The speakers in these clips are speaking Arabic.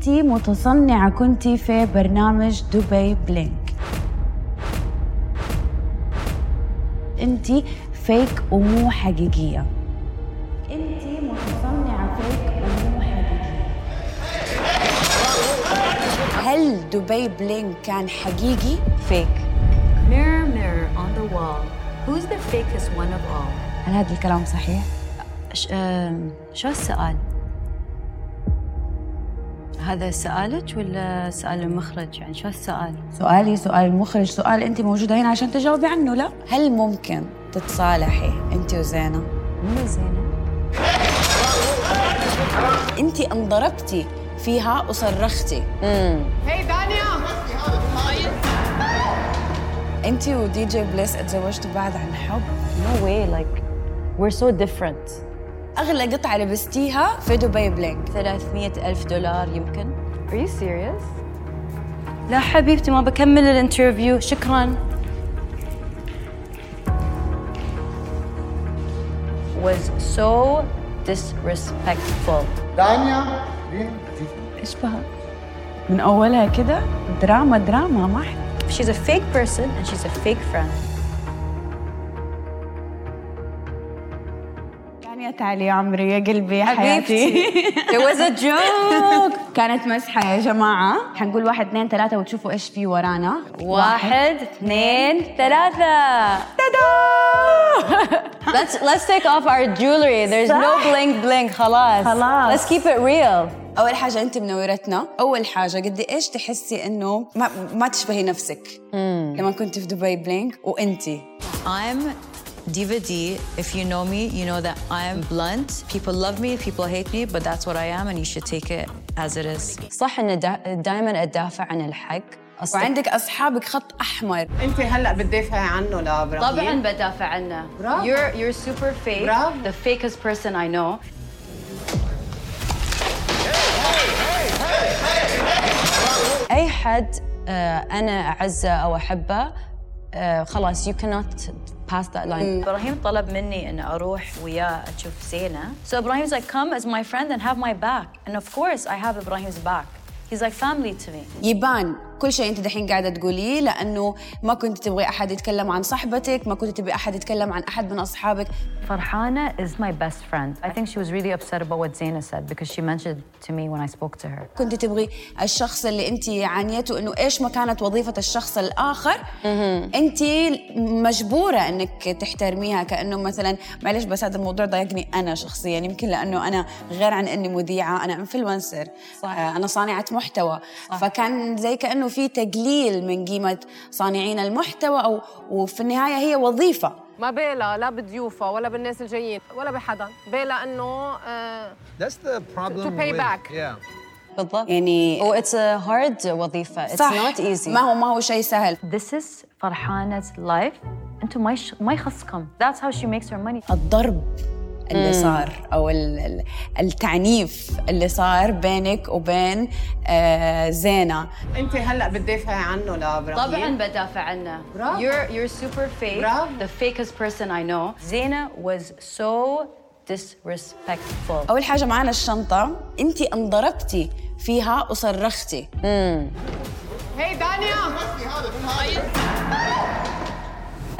انت متصنعة كنتي في برنامج دبي بلينك انت فيك ومو حقيقية انت متصنعة فيك ومو حقيقية هل دبي بلينك كان حقيقي؟ Fake. Mirror, mirror on the wall. Who's the fakest one of all? هل هذا الكلام صحيح؟ ش... آم، شو السؤال؟ هذا سؤالك ولا سؤال المخرج؟ يعني شو السؤال؟ سؤالي سؤال المخرج سؤال أنت موجودة هنا عشان تجاوبي عنه لا؟ هل ممكن تتصالحي أنت وزينة؟ مو زينة أنت انضربتي فيها وصرختي هي دانيا أنت ودي جي بليس اتزوجتوا بعض عن حب No way like we're so different أغلى قطعة لبستيها في دبي Bling. 300 ألف دولار يمكن. Are you serious؟ لا حبيبتي ما بكمل ال interview. شكرا. Was so disrespectful. دانيا إيش بها؟ من أولها كده؟ دراما دراما ما She's a fake person and she's a fake friend. تعالي يا عمري يا قلبي يا حياتي. It was a joke. كانت مسحة يا جماعة. حنقول واحد اثنين ثلاثة وتشوفوا إيش في ورانا. واحد اثنين ثلاثة. Let's let's take off our jewelry. There's no bling bling خلاص. خلاص. Let's keep it real. أول حاجة أنت منورتنا، أول حاجة قد إيش تحسي إنه ما, ما تشبهي نفسك. لما كنت في دبي بلينك وأنتي. I'm Diva D. If you know me, you know that I'm blunt. People love me, people hate me, but that's what I am, and you should take it as it is. صح إن دائما أدافع عن الحق. أصدق. وعندك أصحابك خط أحمر انت هلا بتدافعي عنه لابراهيم طبعا بدافع عنه. برافو. You're you're super fake. برافو. The fakest person I know. أي حد آه، أنا أعزه أو أحبه آه، خلاص you cannot pass that line. إبراهيم طلب مني إن أروح وياه أشوف زينة. So Ibrahim's like come as my friend and have my back. And of course I have Ibrahim's back. He's like family to me. يبان كل شيء انت دحين قاعدة تقوليه لأنه ما كنت تبغي أحد يتكلم عن صاحبتك ما كنت تبغي أحد يتكلم عن أحد من أصحابك Farhana is my best friend. I think she was really upset about what Zaina said because she mentioned to me when I spoke to her. كنت تبغي الشخص اللي انت عانيته إنه إيش ما كانت وظيفة الشخص الآخر انت مجبورة إنك تحترميها كأنه مثلا معلش بس هذا الموضوع ضايقني أنا شخصيا يمكن لأنه أنا غير عن إني مذيعة أنا انفلونسر صح. أنا صانعة محتوى فكان زي كأنه في تقليل من قيمة صانعين المحتوى أو وفي النهاية هي وظيفة ما بالها لا بضيوفها ولا بالناس الجايين ولا بحدا بالها إنه آه That's the problem. To pay with, back. Yeah. بالضبط. يعني Oh, it's a hard وظيفة. It's صح not easy. ما هو ما هو شيء سهل This is Farhana's life. أنتم ما. ما يخصكم. That's how she makes her money. الضرب اللي صار أو ال- ال- التعنيف اللي صار بينك وبين آه زينة أنت هلأ بتدافعي عنه لابراهيم طبعا بدافع عنه. برافو. You're you're super fake. برافو. The fakest person I know. Zaina was so disrespectful. أول حاجة معانا الشنطة أنت انضربتي فيها وصرختي هي دانيا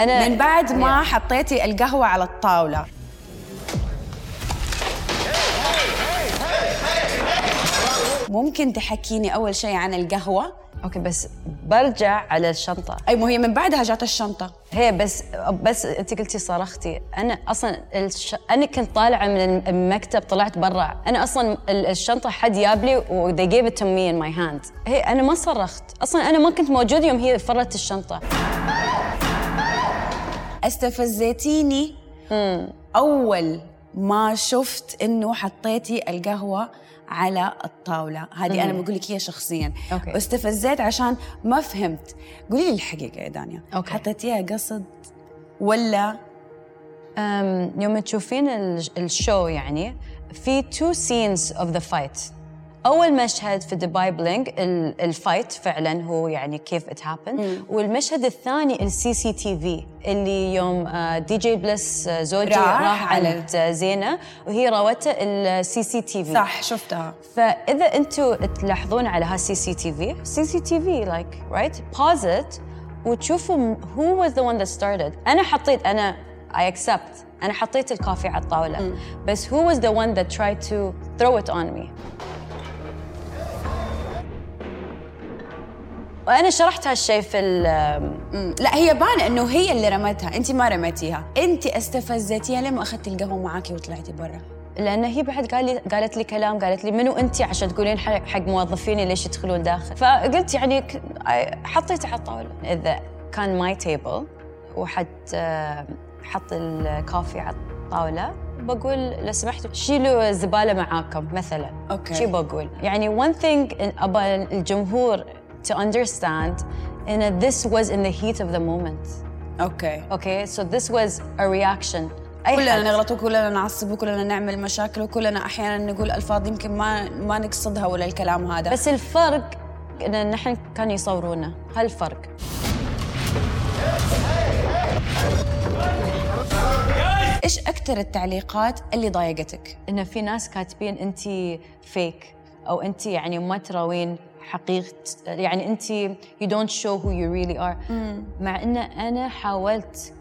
أنا من بعد ما حطيتي القهوة على الطاولة ممكن تحكيني أول شيء عن القهوة؟ أوكي بس برجع على الشنطة. أي مو هي من بعدها جات الشنطة. هي بس بس أنت قلتي صرختي. أنا أصلا الش... أنا كنت طالعة من المكتب طلعت برا. أنا أصلا ال- الشنطة حد جاب لي و they gave it to me in my hand. هي أنا ما صرخت. أصلا أنا ما كنت موجوده يوم هي فرت الشنطة. أستفزيتيني؟ أول ما شفت إنه حطيتي القهوة على الطاولة. هذه أنا بقول لك هي شخصيا. أوكي. استفزيت عشان ما فهمت. قولي لي الحقيقة يا دانيا. okay. حطيتيها قصد ولا؟ يوم تشوفين ال- ال show يعني في two scenes of the fight. أول مشهد في Bling ال- ال fight فعلا هو يعني كيف it happened والمشهد الثاني ال CCTV اللي يوم DJ Bliss آه، زوجي راح راح, على- عند زينة وهي راوته ال CCTV صح شفتها. فإذا أنتم تلاحظون على هالسي سي تي في سي سي تي في لايك رايت pause it وتشوفوا who was the one that started. أنا حطيت أنا I accept. أنا حطيت الكافي على الطاولة. بس who was the one that tried to throw it on me وأنا شرحت هالشيء في. لا هي بان إنه هي اللي رمتها. أنت ما رميتيها. أنت استفزتيها لما أخذتي القهوة معاكي وطلعتي برا؟ لأن هي بعد قال لي قالت لي كلام قالت لي منو أنت؟ عشان تقولين حق موظفيني ليش يدخلون داخل. فقلت يعني حطيته على الطاولة. إذا كان my table وحد حط ال coffee على الطاولة بقول لو سمحتوا شيلوا الزباله معاكم مثلا. Okay. شي بقول. يعني one thing ابى الجمهور to understand ان this was in the heat of the moment. Okay okay so this was a reaction. كلنا. نغلط وكلنا نعصب وكلنا نعمل مشاكل وكلنا أحيانا نقول ألفاظ يمكن ما ما نقصدها ولا الكلام هذا. بس الفرق إن نحن كانوا يصورونا. هالفرق إيش أكثر التعليقات اللي ضايقتك؟ إن في ناس كاتبين انت فيك أو انت يعني ما تراوين حقيقة يعني أنت you don't show who you really are. مع إن أنا حاولت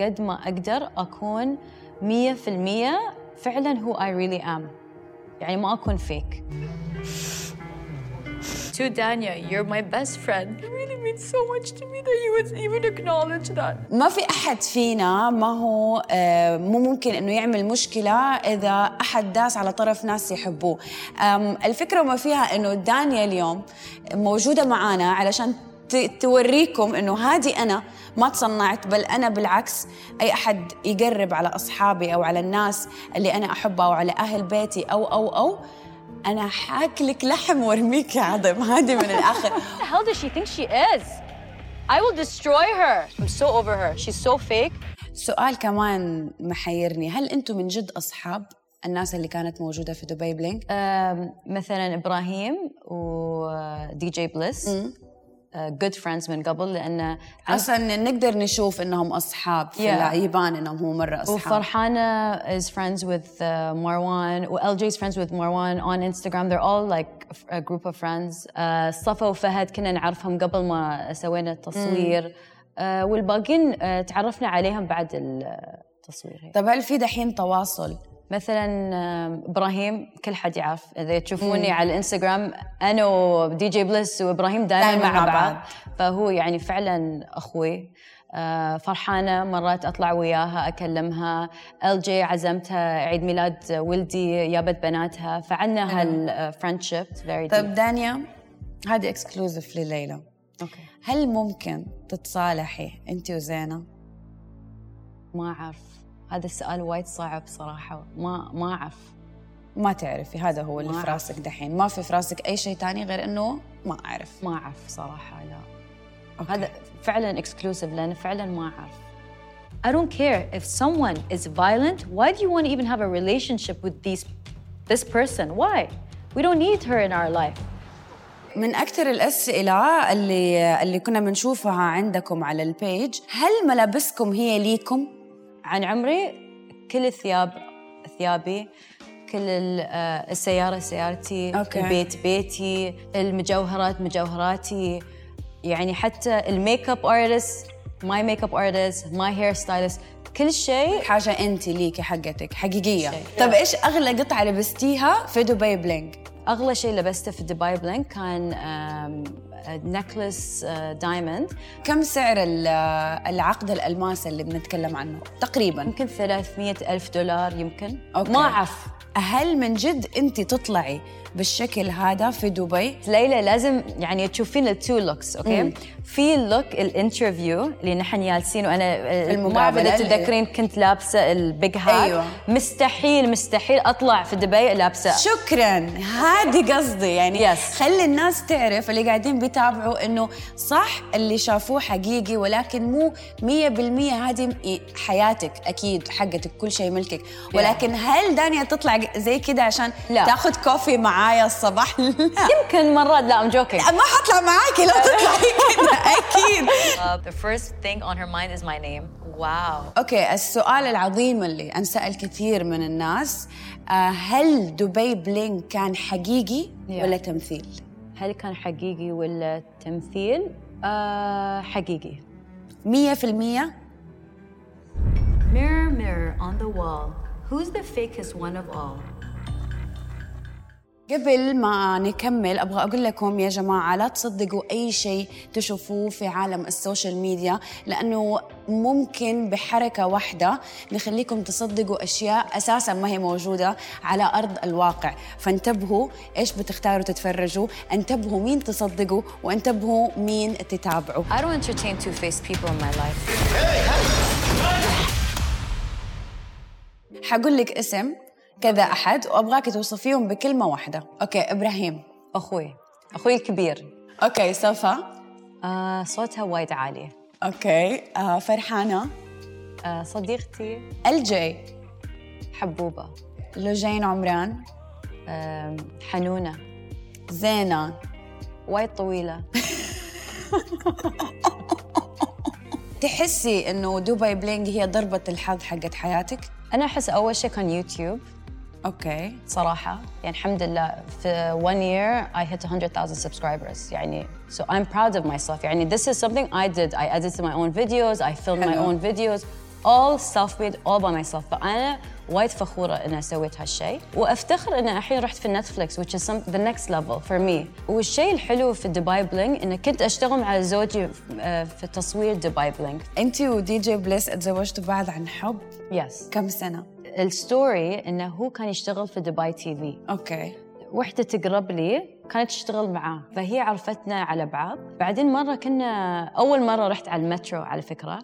قد ما أقدر أكون مية في المية فعلا who I really am. يعني ما أكون فيك To Danya, you're my best friend. It really means so much to me that you would even acknowledge that. ما في أحد فينا ما هو آه، مو ممكن إنه يعمل مشكلة إذا أحد داس على طرف ناس يحبوه أم، الفكرة ما فيها إنه دانيا اليوم موجودة معانا علشان توريكم إنه هذه أنا ما تصنعت بل أنا بالعكس أي أحد يقرب على أصحابي أو على الناس اللي أنا أحبها أو على أهل بيتي أو أو أو أنا حاكلك لحم وأرميك يا عظم هذه من الآخر Who the hell does she think she is? I will destroy her. I'm so over her. She's so fake. سؤال كمان محيرني هل أنتم من جد أصحاب الناس اللي كانت موجودة في دبي Bling مثلا إبراهيم و DJ Bliss good friends من قبل لأن أصلا نقدر نشوف إنهم أصحاب في Yeah. يبان إنهم هو مرة أصحاب. وفرحانة is friends with uh, Marwan و LJ is friends with Marwan on Instagram. They're all like a group of friends. uh, صفا وفهد كنا نعرفهم قبل ما سوينا التصوير. uh, والباقيين uh, تعرفنا عليهم بعد التصوير. طب هل في دحين تواصل؟ مثلا إبراهيم كل حد يعرف. إذا تشوفوني على الإنستغرام أنا و DJ Bliss وإبراهيم دائما مع مع بعض. بعض. فهو يعني فعلا أخوي. آه، فرحانة مرات أطلع وياها أكلمها. LJ عزمتها عيد ميلاد ولدي جابت بناتها. فعندنا هال friendship very طيب دانيا هذه exclusive لليلى. Okay. هل ممكن تتصالحي أنت وزينة؟ ما أعرف. هذا السؤال وايد صعب صراحة. ما ما أعرف. ما تعرفي هذا هو اللي في أعرف. راسك دحين. ما في في راسك أي شيء تاني غير إنه ما أعرف. ما أعرف صراحة لا. Okay. هذا فعلا exclusive لأن فعلا ما أعرف. I don't care if someone is violent. Why do you want to even have a relationship with these this person? Why? We don't need her in our life. من أكثر الأسئلة اللي اللي كنا بنشوفها عندكم على ال page هل ملابسكم هي ليكم؟ عن عمري كل الثياب ثيابي كل آه، السيارة سيارتي okay. البيت بيتي المجوهرات مجوهراتي يعني حتى ال makeup artist my makeup artist my hair stylist كل شيء حاجة أنت ليكي حقتك حقيقية. طب إيش أغلى قطعة لبستيها في دبي Bling؟ أغلى شيء لبسته في دبي Bling كان necklace diamond كم سعر ال- العقد الألماس اللي بنتكلم عنه؟ تقريبا. يمكن 300 ألف دولار يمكن. Okay. ما أعرف. هل من جد أنت تطلعي بالشكل هذا في دبي؟ ليلى لازم يعني تشوفين ال two looks okay؟ في look ال interview اللي نحن جالسين وأنا المقابلة ما اللي- تتذكرين كنت لابسة ال big hat. أيوة. مستحيل مستحيل أطلع في دبي لابسة. شكرا. هذه قصدي يعني. Yes. خلي الناس تعرف اللي قاعدين تتابعوا إنه صح اللي شافوه حقيقي ولكن مو 100% هذه حياتك أكيد حقتك كل شيء ملكك ولكن هل دانيا تطلع زي كده عشان لا. تاخذ coffee معايا الصباح لا يمكن مرات لا I'm joking ما حطلع معاكي لو تطلعي كده أكيد Uh, the first thing on her mind is my name. Wow. okay السؤال العظيم اللي انسال كثير من الناس آه، هل Dubai Bling كان حقيقي Yeah. ولا تمثيل؟ هل كان حقيقي ولا تمثيل؟ آه حقيقي 100% Mirror, mirror on the wall, who's the fakest one of all? قبل ما نكمل أبغى أقول لكم يا جماعة لا تصدقوا أي شيء تشوفوه في عالم ال social media لأنه ممكن بحركة واحدة نخليكم تصدقوا أشياء أساسا ما هي موجودة على أرض الواقع فانتبهوا إيش بتختاروا تتفرجوا انتبهوا مين تصدقوا وانتبهوا مين تتابعوا I don't entertain two-faced people in my life. حقول لك اسم كذا أحد وأبغاك توصفيهم بكلمة واحدة. أوكي إبراهيم. أخوي. أخوي الكبير. okay صفا آه صوتها وايد عالي. okay آه فرحانة. آه صديقتي. الجي حبوبة. لوجين عمران. آه حنونة. زينة. وايد طويلة. تحسي إنه Dubai Bling هي ضربة الحظ حقت حياتك؟ أنا أحس أول شيء كان يوتيوب. Okay. صراحة. يعني الحمد لله في one year I hit 100,000 subscribers. يعني so I'm proud of myself. يعني this is something I did. I edited my own videos. I filmed my own videos. All self-made all by myself. فأنا وايد فخورة إن سويت هالشيء وأفتخر إن الحين رحت في Netflix which is some, the next level for me. والشيء الحلو في Dubai Bling إن كنت أشتغل مع زوجي في- في تصوير Dubai Bling أنت و DJ Bliss اتزوجتوا بعض عن حب؟ Yes كم سنة؟ ال story إنه هو كان يشتغل في Dubai TV. Okay. وحدة تقرب لي كانت تشتغل معاه فهي عرفتنا على بعض. بعدين مرة كنا أول مرة رحت على المترو على فكرة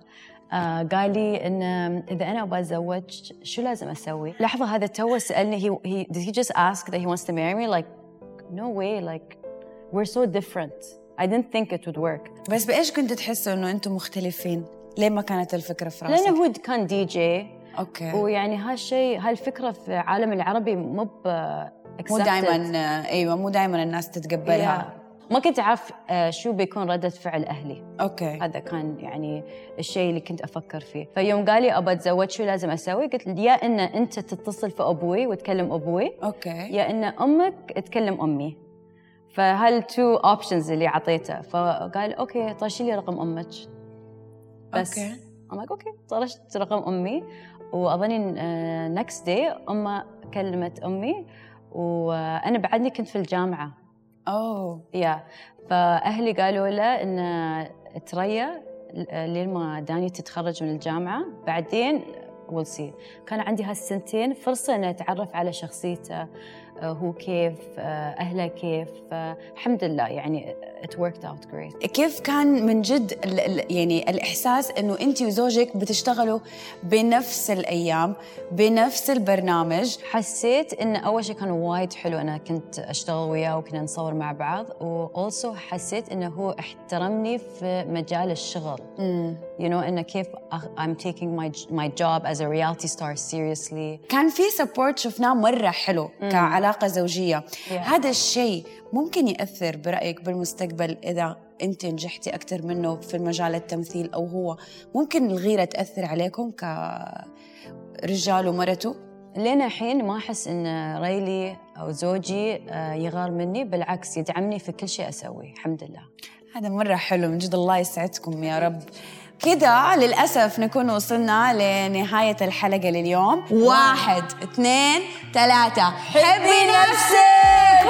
آه قال لي إن إذا أنا أبغى أتزوج شو لازم أسوي؟ لحظة هذا تو سألني he, he did he just ask that he wants to marry me? Like no way like we're so different. I didn't think it would work. بس بإيش كنتوا تحسوا إنه أنتم مختلفين؟ ليه ما كانت الفكرة في رأسك؟ لأنه هو كان DJ okay. ويعني هالشيء هالفكرة في العالم العربي مو مو. دائما إيوه مو دائما الناس تتقبلها. Yeah. ما كنت أعرف آه، شو بيكون ردة فعل أهلي. Okay. هذا كان يعني الشيء اللي كنت أفكر فيه. فيوم قال لي أبى أتزوج شو لازم أسوي؟ قلت له يا إن أنت تتصل في أبوي وتكلم أبوي. Okay. يا إن أمك تكلم أمي. فهال two options اللي أعطيته. فقال okay طرشي لي رقم أمك. بس. I'm like okay. طرشت رقم أمي. وأظني next day أمه كلمت أمي وأنا بعدني كنت في الجامعة. أوه. Yeah. فأهلي قالوا له إن تريا لين ما Danny تتخرج من الجامعة بعدين we'll see. كان عندي هالسنتين فرصة ان أتعرف على شخصيته. آه، هو كيف آه، أهله كيف فالحمد لله يعني it worked out great. كيف كان من جد يعني الإحساس إنه أنت وزوجك بتشتغلوا بنفس الأيام بنفس البرنامج؟ حسيت إن أول شيء كان وايد حلو أنا كنت أشتغل وياه وكنا نصور مع بعض واولسو حسيت إنه هو احترمني في مجال الشغل. you know إنه كيف I'm taking my my job as a reality star seriously. كان في سبورت شفناه مرة حلو كعلاقة زوجية. هذا الشيء ممكن يأثر برأيك بالمستقبل إذا أنت نجحتي أكثر منه في مجال التمثيل أو هو؟ ممكن الغيرة تأثر عليكم كرجال ومرته لين الحين ما أحس إن ريلي أو زوجي آه، يغار مني بالعكس يدعمني في كل شيء أسويه الحمد لله. هذا مرة حلو من جد الله يسعدكم يا رب. كده للأسف نكون وصلنا لنهاية الحلقة لليوم. واحد اثنين ثلاثة. حبي نفسك!